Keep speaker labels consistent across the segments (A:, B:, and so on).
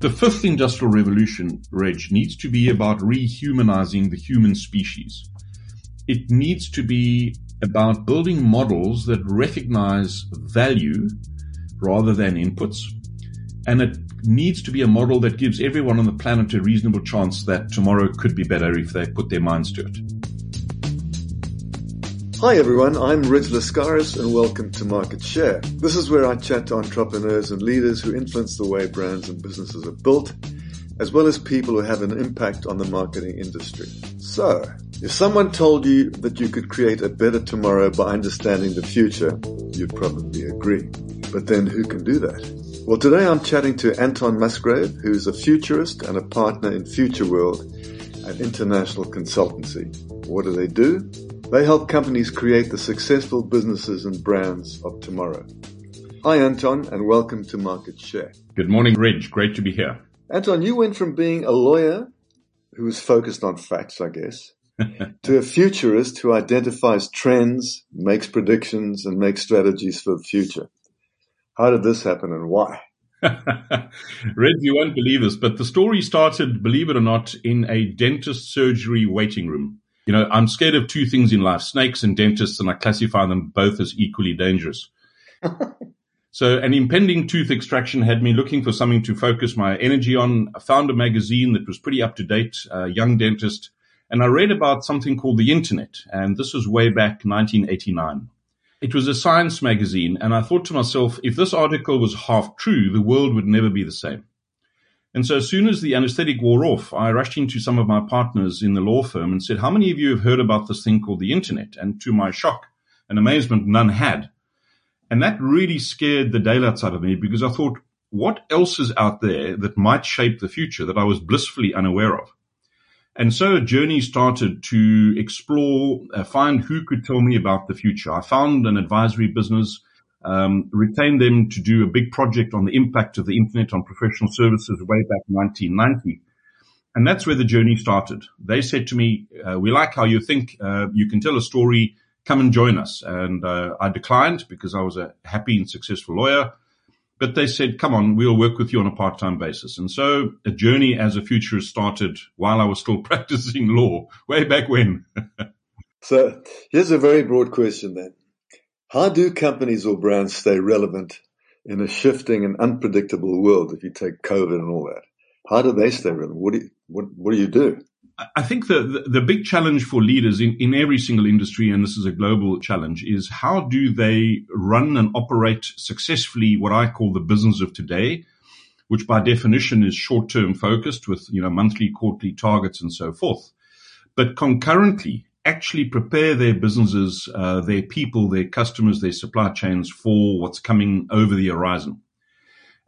A: The fifth industrial revolution, Reg, needs to be about rehumanizing the human species. It needs to be about building models that recognize value rather than inputs. And it needs to be a model that gives everyone on the planet a reasonable chance that tomorrow could be better if they put their minds to it.
B: Hi everyone, I'm Reg Lascaris and welcome to Market Share. This is where I chat to entrepreneurs and leaders who influence the way brands and businesses are built, as well as people who have an impact on the marketing industry. So, if someone told you that you could create a better tomorrow by understanding the future, you'd probably agree. But then who can do that? Well, today I'm chatting to Anton Musgrave, who's a futurist and a partner in Future World, an international consultancy. What do they do? They help companies create the successful businesses and brands of tomorrow. Hi, Anton, and welcome to Market Share.
A: Good morning, Reg. Great to be here.
B: Anton, you went from being a lawyer who was focused on facts, I guess, to a futurist who identifies trends, makes predictions, and makes strategies for the future. How did this happen and why?
A: Reg, you won't believe this, but the story started, believe it or not, in a dentist surgery waiting room. You know, I'm scared of two things in life, snakes and dentists, and I classify them both as equally dangerous. so an impending tooth extraction had me looking for something to focus my energy on. I found a magazine that was pretty up to date, uh, Young Dentist, and I read about something called the internet. And this was way back 1989. It was a science magazine. And I thought to myself, if this article was half true, the world would never be the same. And so as soon as the anesthetic wore off, I rushed into some of my partners in the law firm and said, how many of you have heard about this thing called the internet? And to my shock and amazement, none had. And that really scared the daylights out of me because I thought, what else is out there that might shape the future that I was blissfully unaware of? And so a journey started to explore, uh, find who could tell me about the future. I found an advisory business um, retained them to do a big project on the impact of the internet on professional services way back 1990. And that's where the journey started. They said to me, uh, we like how you think, uh, you can tell a story, come and join us. And uh, I declined because I was a happy and successful lawyer. But they said, come on, we'll work with you on a part-time basis. And so a journey as a futurist started while I was still practicing law way back when.
B: so here's a very broad question then. How do companies or brands stay relevant in a shifting and unpredictable world? If you take COVID and all that, how do they stay relevant? What do you, what, what do you do?
A: I think the, the, the big challenge for leaders in, in every single industry, and this is a global challenge, is how do they run and operate successfully what I call the business of today, which by definition is short term focused with, you know, monthly, quarterly targets and so forth. But concurrently, actually prepare their businesses, uh, their people, their customers, their supply chains for what's coming over the horizon.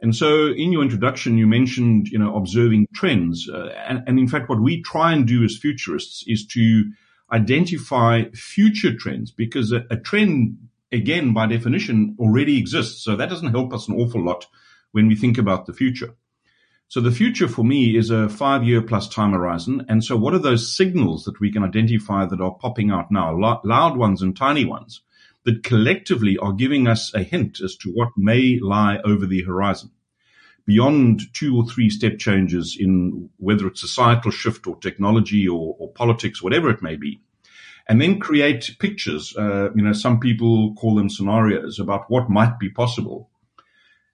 A: And so in your introduction, you mentioned, you know, observing trends. Uh, and, and in fact, what we try and do as futurists is to identify future trends because a, a trend, again, by definition, already exists. So that doesn't help us an awful lot when we think about the future. So the future for me is a five year plus time horizon. And so what are those signals that we can identify that are popping out now, loud ones and tiny ones that collectively are giving us a hint as to what may lie over the horizon beyond two or three step changes in whether it's societal shift or technology or, or politics, whatever it may be. And then create pictures. Uh, you know, some people call them scenarios about what might be possible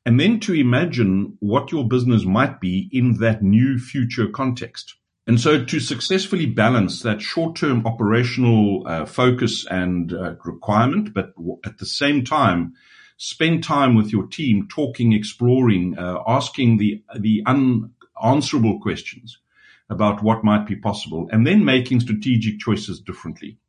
A: and then to imagine what your business might be in that new future context. And so to successfully balance that short-term operational uh, focus and uh, requirement, but at the same time, spend time with your team, talking, exploring, uh, asking the, the unanswerable questions about what might be possible and then making strategic choices differently.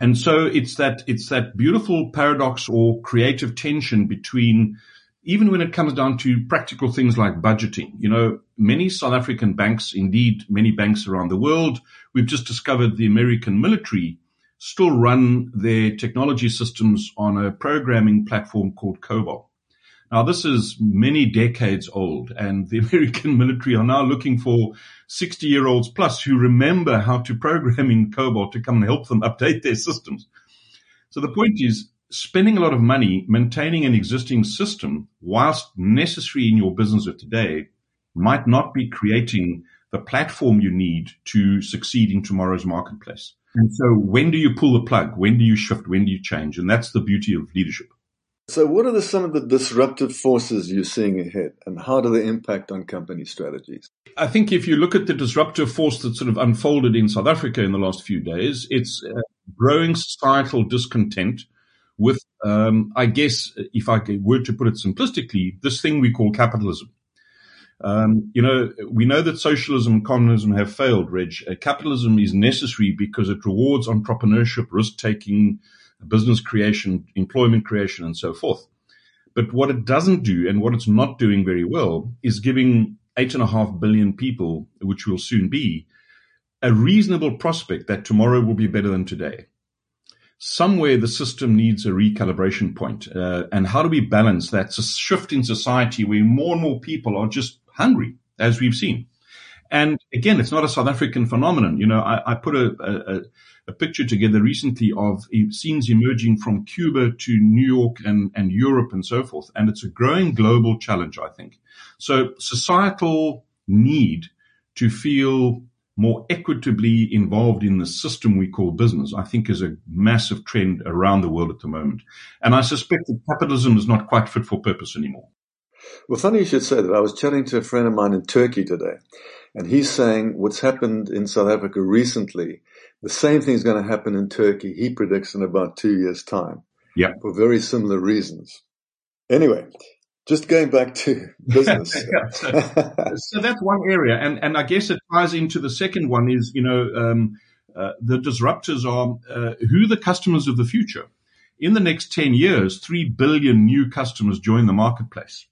A: And so it's that, it's that beautiful paradox or creative tension between even when it comes down to practical things like budgeting, you know, many South African banks, indeed many banks around the world, we've just discovered the American military still run their technology systems on a programming platform called COBOL. Now, this is many decades old, and the American military are now looking for 60 year olds plus who remember how to program in COBOL to come and help them update their systems. So the point is, spending a lot of money maintaining an existing system, whilst necessary in your business of today, might not be creating the platform you need to succeed in tomorrow's marketplace. And so when do you pull the plug? When do you shift? When do you change? And that's the beauty of leadership.
B: So what are the, some of the disruptive forces you're seeing ahead and how do they impact on company strategies?
A: I think if you look at the disruptive force that sort of unfolded in South Africa in the last few days, it's uh, growing societal discontent with, um, I guess, if I were to put it simplistically, this thing we call capitalism. Um, you know, we know that socialism and communism have failed, Reg. Uh, capitalism is necessary because it rewards entrepreneurship, risk taking, business creation, employment creation, and so forth. But what it doesn't do and what it's not doing very well is giving eight and a half billion people, which will soon be, a reasonable prospect that tomorrow will be better than today. Somewhere the system needs a recalibration point. Uh, and how do we balance that? It's a shift in society where more and more people are just hungry, as we've seen. And again, it's not a South African phenomenon. You know, I, I put a, a, a, picture together recently of scenes emerging from Cuba to New York and, and Europe and so forth. And it's a growing global challenge, I think. So societal need to feel more equitably involved in the system we call business, I think is a massive trend around the world at the moment. And I suspect that capitalism is not quite fit for purpose anymore.
B: Well, funny you should say that. I was chatting to a friend of mine in Turkey today, and he's saying what's happened in South Africa recently, the same thing is going to happen in Turkey, he predicts in about two years' time.
A: Yeah.
B: For very similar reasons. Anyway, just going back to business.
A: yeah, so, so, that's one area. And, and I guess it ties into the second one is, you know, um, uh, the disruptors are uh, who the customers of the future. In the next 10 years, 3 billion new customers join the marketplace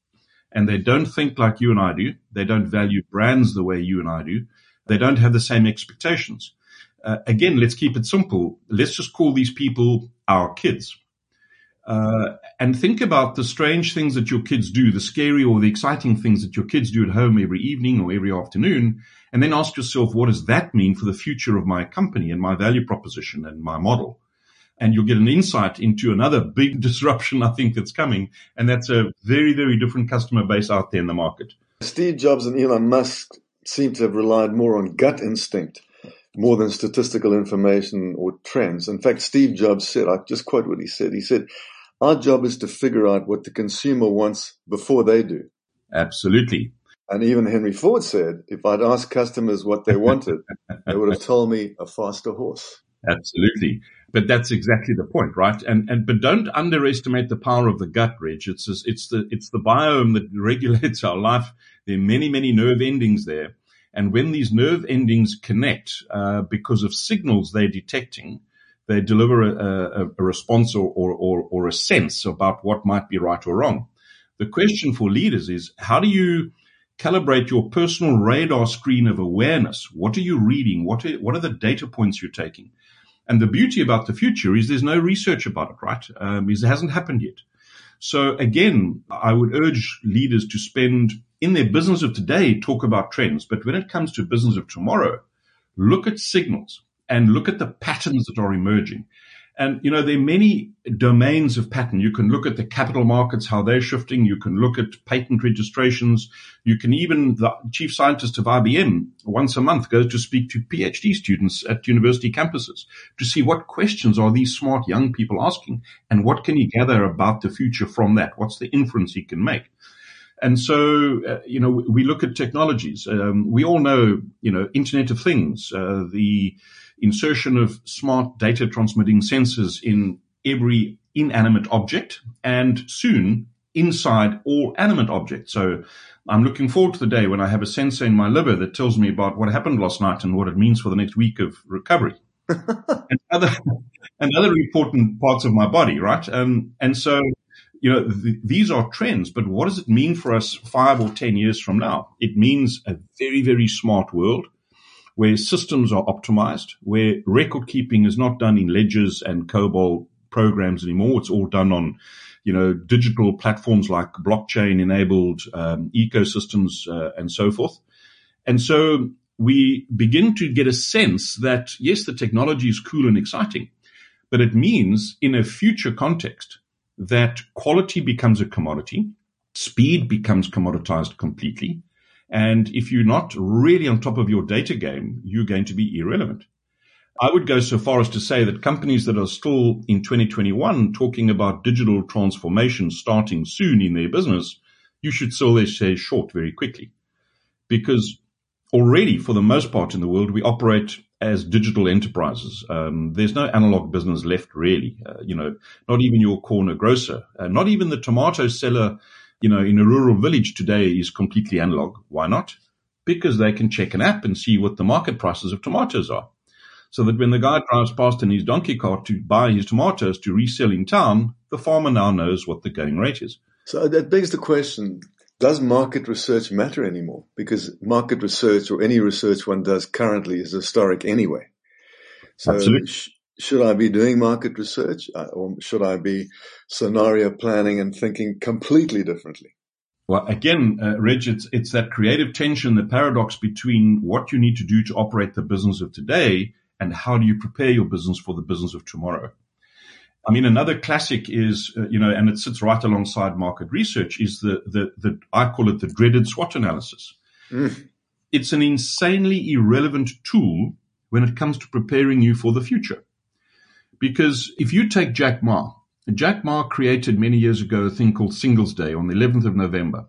A: and they don't think like you and I do. They don't value brands the way you and I do. They don't have the same expectations. Uh, again, let's keep it simple. Let's just call these people our kids. Uh, and think about the strange things that your kids do, the scary or the exciting things that your kids do at home every evening or every afternoon. And then ask yourself, what does that mean for the future of my company and my value proposition and my model? and you'll get an insight into another big disruption I think that's coming. And that's a very, very different customer base out there in the market.
B: Steve Jobs and Elon Musk seem to have relied more on gut instinct more than statistical information or trends. In fact, Steve Jobs said, I just quote what he said. He said, our job is to figure out what the consumer wants before they do.
A: Absolutely.
B: And even Henry Ford said, if I'd asked customers what they wanted, they would have told me a faster horse.
A: Absolutely. But that's exactly the point, right? And, and, but don't underestimate the power of the gut, Reg. It's, it's the, it's the biome that regulates our life. There are many, many nerve endings there. And when these nerve endings connect, uh, because of signals they're detecting, they deliver a, a, a response or, or, or, a sense about what might be right or wrong. The question for leaders is how do you calibrate your personal radar screen of awareness? What are you reading? What are, what are the data points you're taking? And the beauty about the future is there's no research about it, right? Um, it hasn't happened yet. So again, I would urge leaders to spend in their business of today, talk about trends. But when it comes to business of tomorrow, look at signals and look at the patterns that are emerging. And, you know, there are many domains of pattern. You can look at the capital markets, how they're shifting. You can look at patent registrations. You can even, the chief scientist of IBM once a month goes to speak to PhD students at university campuses to see what questions are these smart young people asking and what can he gather about the future from that? What's the inference he can make? And so, uh, you know, we look at technologies. Um, we all know, you know, Internet of Things, uh, the, insertion of smart data transmitting sensors in every inanimate object and soon inside all animate objects. So I'm looking forward to the day when I have a sensor in my liver that tells me about what happened last night and what it means for the next week of recovery. and other and other important parts of my body, right? Um, and so, you know, th- these are trends, but what does it mean for us five or ten years from now? It means a very, very smart world where systems are optimized, where record keeping is not done in ledgers and COBOL programs anymore. It's all done on, you know, digital platforms like blockchain enabled um, ecosystems uh, and so forth. And so we begin to get a sense that yes, the technology is cool and exciting, but it means in a future context that quality becomes a commodity, speed becomes commoditized completely, And if you're not really on top of your data game, you're going to be irrelevant. I would go so far as to say that companies that are still in 2021 talking about digital transformation starting soon in their business, you should sell their shares short very quickly. Because already, for the most part in the world, we operate as digital enterprises. Um, there's no analog business left, really. Uh, you know, not even your corner grocer, uh, not even the tomato seller, you know, in a rural village today is completely analog. Why not? Because they can check an app and see what the market prices of tomatoes are so that when the guy drives past in his donkey cart to buy his tomatoes to resell in town, the farmer now knows what the going rate is.
B: So that begs the question, does market research matter anymore? Because market research or any research one does currently is historic anyway. So sh- should I be doing market research uh, or should I be scenario planning and thinking completely differently?
A: Well, again, uh, Reg, it's, it's that creative tension, the paradox between what you need to do to operate the business of today and how do you prepare your business for the business of tomorrow? I mean, another classic is, uh, you know, and it sits right alongside market research is the, the, the I call it the dreaded SWOT analysis. Mm. It's an insanely irrelevant tool when it comes to preparing you for the future. Because if you take Jack Ma, Jack Ma created many years ago a thing called Singles Day on the 11th of November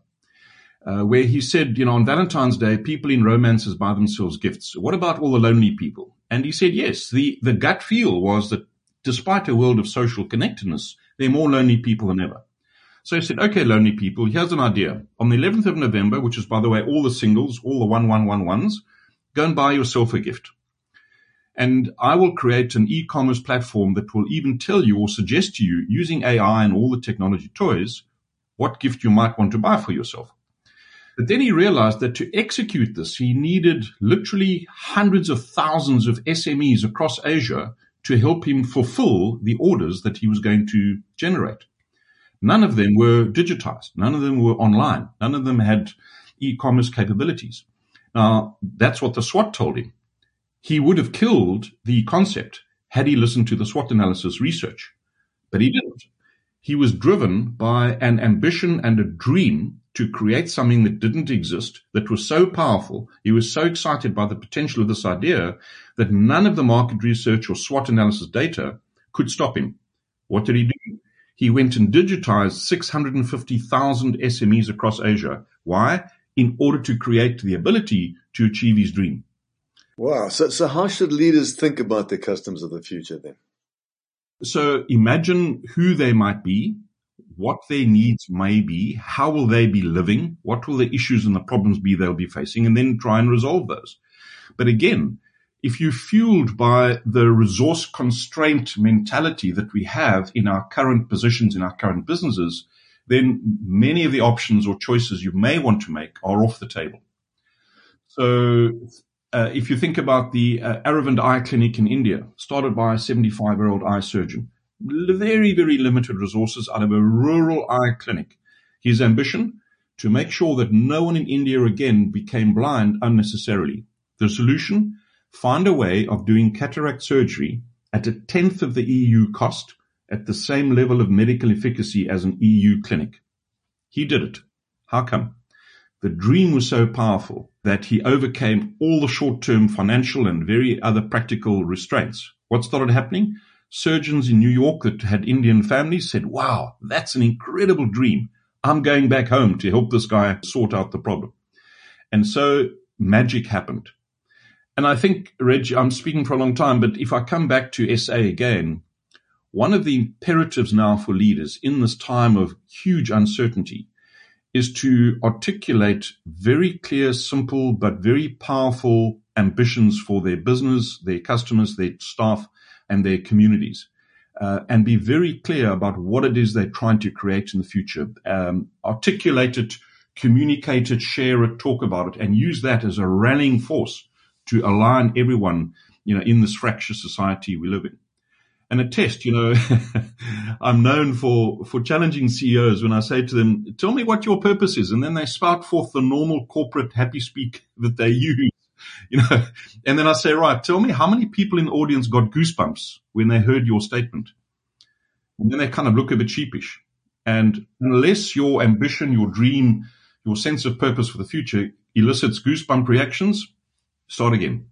A: uh, where he said, you know, on Valentine's Day, people in romances buy themselves gifts. What about all the lonely people? And he said, yes, the, the gut feel was that despite a world of social connectedness, there are more lonely people than ever. So he said, okay, lonely people, here's an idea. On the 11th of November, which is, by the way, all the singles, all the 1111s, go and buy yourself a gift. And I will create an e-commerce platform that will even tell you or suggest to you using AI and all the technology toys what gift you might want to buy for yourself. But then he realized that to execute this, he needed literally hundreds of thousands of SMEs across Asia to help him fulfill the orders that he was going to generate. None of them were digitized. None of them were online. None of them had e-commerce capabilities. Now, that's what the SWOT told him. He would have killed the concept had he listened to the SWOT analysis research, but he didn't. He was driven by an ambition and a dream to create something that didn't exist, that was so powerful. He was so excited by the potential of this idea that none of the market research or SWOT analysis data could stop him. What did he do? He went and digitized 650,000 SMEs across Asia. Why? In order to create the ability to achieve his dream.
B: Wow. So, so how should leaders think about their customers of the future then?
A: So imagine who they might be, what their needs may be, how will they be living, what will the issues and the problems be they'll be facing, and then try and resolve those. But again, if you're fueled by the resource constraint mentality that we have in our current positions, in our current businesses, then many of the options or choices you may want to make are off the table. So uh, if you think about the uh, Aravind Eye Clinic in India, started by a 75 year old eye surgeon, very, very limited resources out of a rural eye clinic. His ambition to make sure that no one in India again became blind unnecessarily. The solution, find a way of doing cataract surgery at a tenth of the EU cost at the same level of medical efficacy as an EU clinic. He did it. How come? The dream was so powerful that he overcame all the short-term financial and very other practical restraints. What started happening? Surgeons in New York that had Indian families said, wow, that's an incredible dream. I'm going back home to help this guy sort out the problem. And so magic happened. And I think, Reg, I'm speaking for a long time, but if I come back to SA again, one of the imperatives now for leaders in this time of huge uncertainty is to articulate very clear, simple, but very powerful ambitions for their business, their customers, their staff, and their communities. Uh, and be very clear about what it is they're trying to create in the future. Um, articulate it, communicate it, share it, talk about it, and use that as a rallying force to align everyone, you know, in this fractious society we live in and a test. You know, I'm known for, for challenging CEOs when I say to them, tell me what your purpose is. And then they spout forth the normal corporate happy speak that they use, you know, and then I say, right, tell me how many people in the audience got goosebumps when they heard your statement. And then they kind of look a bit sheepish. And unless your ambition, your dream, your sense of purpose for the future elicits goosebump reactions, start again.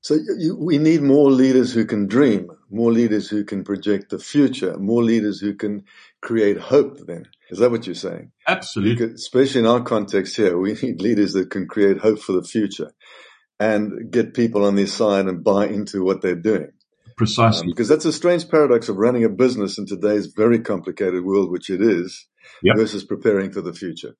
B: So you, we need more leaders who can dream, more leaders who can project the future, more leaders who can create hope then. Is that what you're saying?
A: Absolutely.
B: especially in our context here, we need leaders that can create hope for the future and get people on their side and buy into what they're doing.
A: Precisely. Um,
B: because that's a strange paradox of running a business in today's very complicated world, which it is, yep. versus preparing for the future.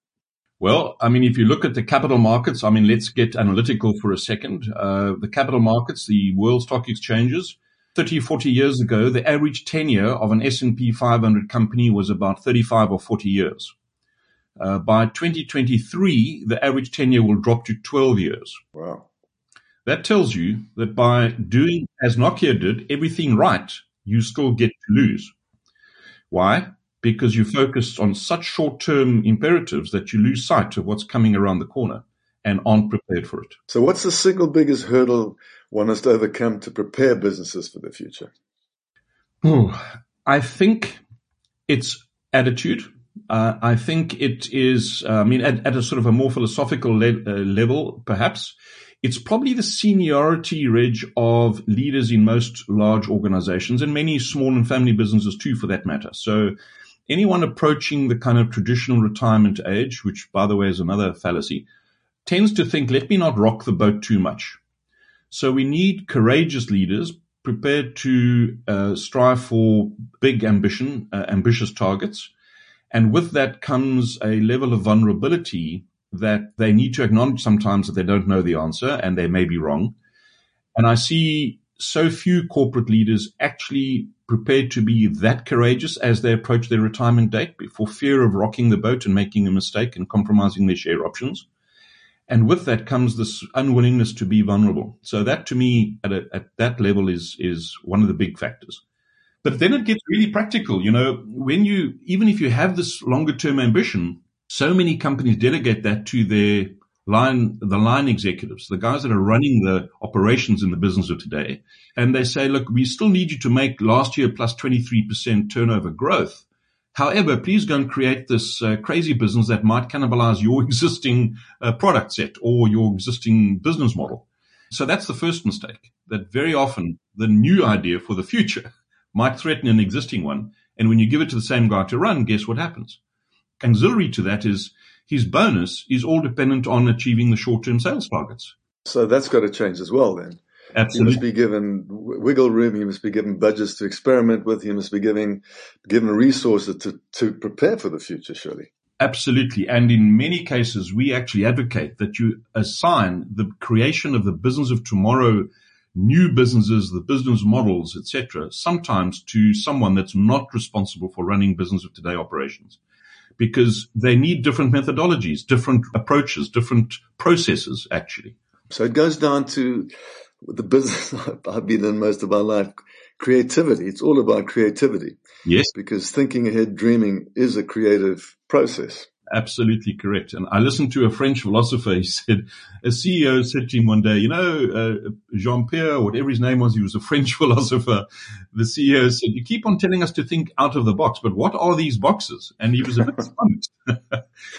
A: Well, I mean, if you look at the capital markets, I mean, let's get analytical for a second. Uh, the capital markets, the world stock exchanges, 30, 40 years ago, the average tenure of an S&P 500 company was about 35 or 40 years. Uh, by 2023, the average tenure will drop to 12 years.
B: Wow.
A: That tells you that by doing as Nokia did, everything right, you still get to lose. Why? Because you focus on such short term imperatives that you lose sight of what's coming around the corner and aren't prepared for it.
B: So, what's the single biggest hurdle one has to overcome to prepare businesses for the future?
A: Oh, I think it's attitude. Uh, I think it is, uh, I mean, at, at, a sort of a more philosophical le- uh, level, perhaps, it's probably the seniority, Reg, of leaders in most large organizations and many small and family businesses too, for that matter. So anyone approaching the kind of traditional retirement age, which by the way is another fallacy, tends to think, let me not rock the boat too much. So we need courageous leaders prepared to uh, strive for big ambition, uh, ambitious targets. And with that comes a level of vulnerability that they need to acknowledge sometimes that they don't know the answer and they may be wrong. And I see so few corporate leaders actually prepared to be that courageous as they approach their retirement date for fear of rocking the boat and making a mistake and compromising their share options. And with that comes this unwillingness to be vulnerable. So that to me at, a, at that level is, is one of the big factors. But then it gets really practical. You know, when you, even if you have this longer term ambition, so many companies delegate that to their line, the line executives, the guys that are running the operations in the business of today. And they say, look, we still need you to make last year plus 23% turnover growth. However, please go and create this uh, crazy business that might cannibalize your existing uh, product set or your existing business model. So that's the first mistake that very often the new idea for the future might threaten an existing one. And when you give it to the same guy to run, guess what happens? Auxiliary to that is his bonus is all dependent on achieving the short-term sales targets.
B: So that's got to change as well then.
A: Absolutely.
B: He must be given wiggle room. He must be given budgets to experiment with. He must be giving, given resources to, to prepare for the future, surely.
A: Absolutely. And in many cases, we actually advocate that you assign the creation of the business of tomorrow, new businesses, the business models, etc., sometimes to someone that's not responsible for running business of today operations because they need different methodologies, different approaches, different processes, actually.
B: So it goes down to the business I've been in most of my life, creativity. It's all about creativity.
A: Yes.
B: Because thinking ahead, dreaming is a creative process
A: absolutely correct. And I listened to a French philosopher. He said, a CEO said to him one day, you know, uh, Jean Pierre, whatever his name was, he was a French philosopher. The CEO said, you keep on telling us to think out of the box, but what are these boxes? And he was a bit stumped.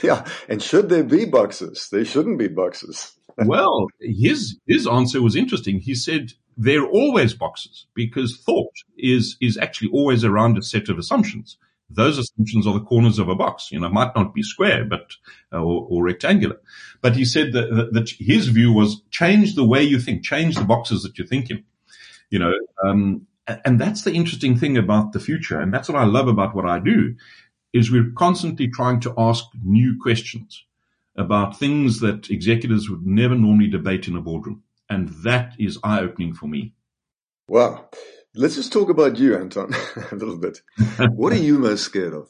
B: yeah. And should there be boxes? There shouldn't be boxes.
A: Well, his, his answer was interesting. He said, they're always boxes because thought is, is actually always around a set of assumptions those assumptions are the corners of a box. You know, might not be square, but uh, or, or, rectangular. But he said that, that, that, his view was change the way you think, change the boxes that you think in. You know, um, and that's the interesting thing about the future, and that's what I love about what I do, is we're constantly trying to ask new questions about things that executives would never normally debate in a boardroom, and that is eye opening for me.
B: Wow. Let's just talk about you, Anton, a little bit. what are you most scared of?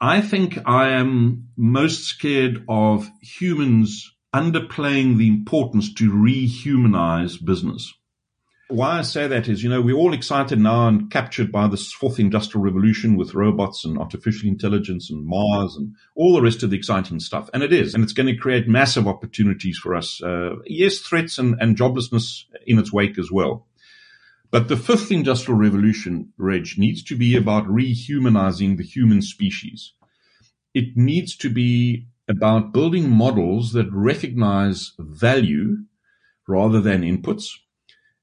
A: I think I am most scared of humans underplaying the importance to rehumanize business. Why I say that is, you know, we're all excited now and captured by this fourth industrial revolution with robots and artificial intelligence and Mars and all the rest of the exciting stuff. And it is. And it's going to create massive opportunities for us. Uh, yes, threats and, and joblessness in its wake as well. But the fifth industrial revolution, Reg, needs to be about rehumanizing the human species. It needs to be about building models that recognize value rather than inputs.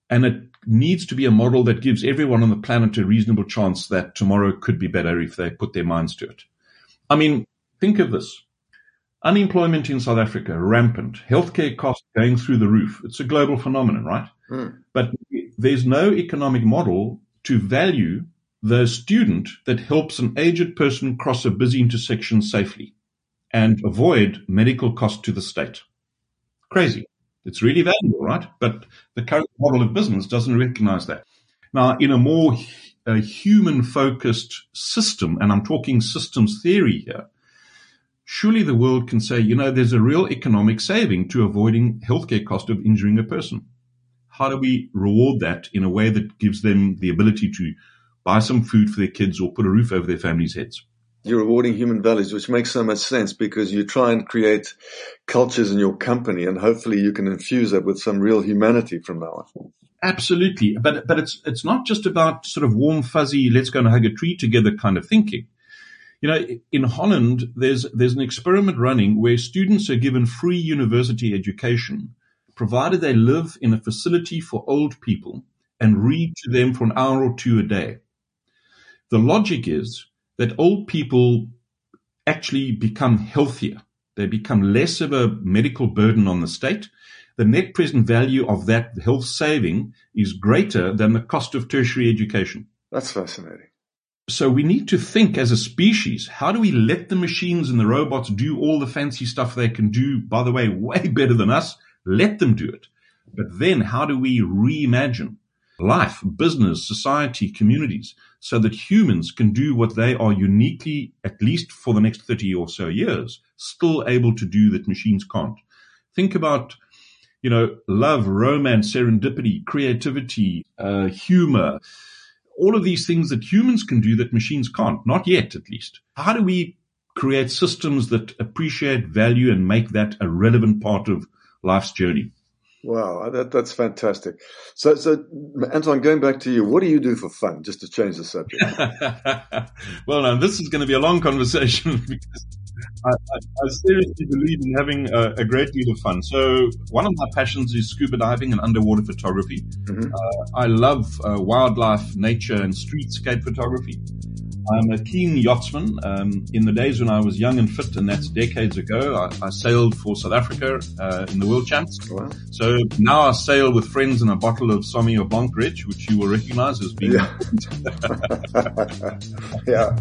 A: And it needs to be a model that gives everyone on the planet a reasonable chance that tomorrow could be better if they put their minds to it. I mean, think of this. Unemployment in South Africa, rampant. Healthcare costs going through the roof. It's a global phenomenon, right? Mm. But there's no economic model to value the student that helps an aged person cross a busy intersection safely and avoid medical cost to the state. Crazy. It's really valuable, right? But the current model of business doesn't recognize that. Now, in a more uh, human focused system, and I'm talking systems theory here, surely the world can say, you know, there's a real economic saving to avoiding healthcare cost of injuring a person. How do we reward that in a way that gives them the ability to buy some food for their kids or put a roof over their families' heads?
B: You're rewarding human values, which makes so much sense because you try and create cultures in your company and hopefully you can infuse that with some real humanity from now on.
A: Absolutely. But, but it's, it's not just about sort of warm, fuzzy, let's go and hug a tree together kind of thinking. You know, in Holland, there's, there's an experiment running where students are given free university education, provided they live in a facility for old people and read to them for an hour or two a day. The logic is that old people actually become healthier. They become less of a medical burden on the state. The net present value of that health saving is greater than the cost of tertiary education.
B: That's fascinating.
A: So we need to think as a species, how do we let the machines and the robots do all the fancy stuff they can do, by the way, way better than us? Let them do it. But then how do we reimagine life, business, society, communities, so that humans can do what they are uniquely, at least for the next 30 or so years, still able to do that machines can't. Think about, you know, love, romance, serendipity, creativity, uh, humor, all of these things that humans can do that machines can't, not yet at least. How do we create systems that appreciate value and make that a relevant part of life's journey?
B: Wow, that, that's fantastic. So, so Anton, going back to you, what do you do for fun, just to change the subject?
A: well, now this is going to be a long conversation because I, I, I seriously believe in having a, a, great deal of fun. So, one of my passions is scuba diving and underwater photography. Mm-hmm. Uh, I love uh, wildlife, nature, and streetscape photography. I'm a keen yachtsman. Um, in the days when I was young and fit, and that's decades ago, I, I sailed for South Africa uh, in the World Champs. Wow. So now I sail with friends in a bottle of Sauvignon Blanc Ridge, which you will recognize as being.
B: Yeah. yeah.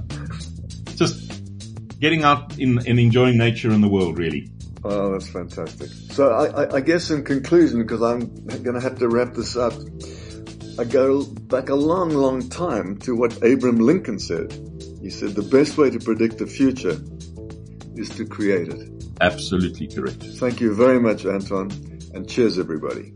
A: Just getting out in, and enjoying nature and the world, really.
B: Oh, that's fantastic. So I, I guess in conclusion, because I'm going to have to wrap this up, I go back a long, long time to what Abraham Lincoln said. He said the best way to predict the future is to create it.
A: Absolutely correct.
B: Thank you very much, Anton, and cheers, everybody.